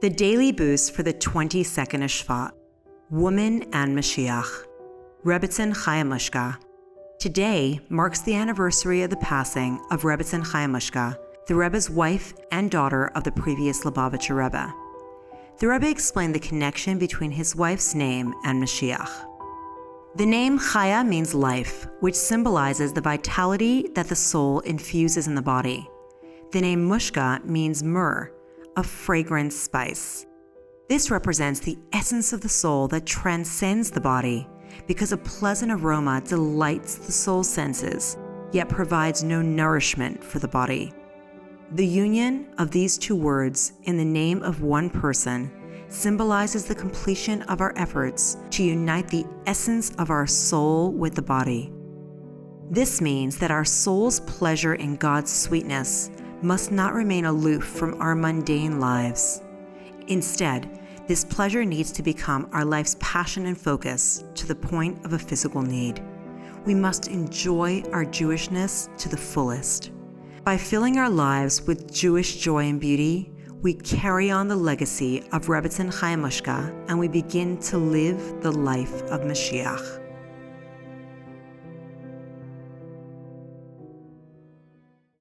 The daily boost for the 22nd of Shvat, Woman and Mashiach, Rebbetzin Chaya Mushka. Today marks the anniversary of the passing of Rebbetzin Chaya Mushka, the Rebbe's wife and daughter of the previous Lubavitcher Rebbe. The Rebbe explained the connection between his wife's name and Mashiach. The name Chaya means life, which symbolizes the vitality that the soul infuses in the body. The name Mushka means myrrh, a fragrant spice. This represents the essence of the soul that transcends the body because a pleasant aroma delights the soul's senses, yet provides no nourishment for the body. The union of these two words in the name of one person symbolizes the completion of our efforts to unite the essence of our soul with the body. This means that our soul's pleasure in God's sweetness must not remain aloof from our mundane lives. Instead, this pleasure needs to become our life's passion and focus to the point of a physical need. We must enjoy our Jewishness to the fullest. By filling our lives with Jewish joy and beauty, we carry on the legacy of Rebbetzin Chaim and we begin to live the life of Mashiach.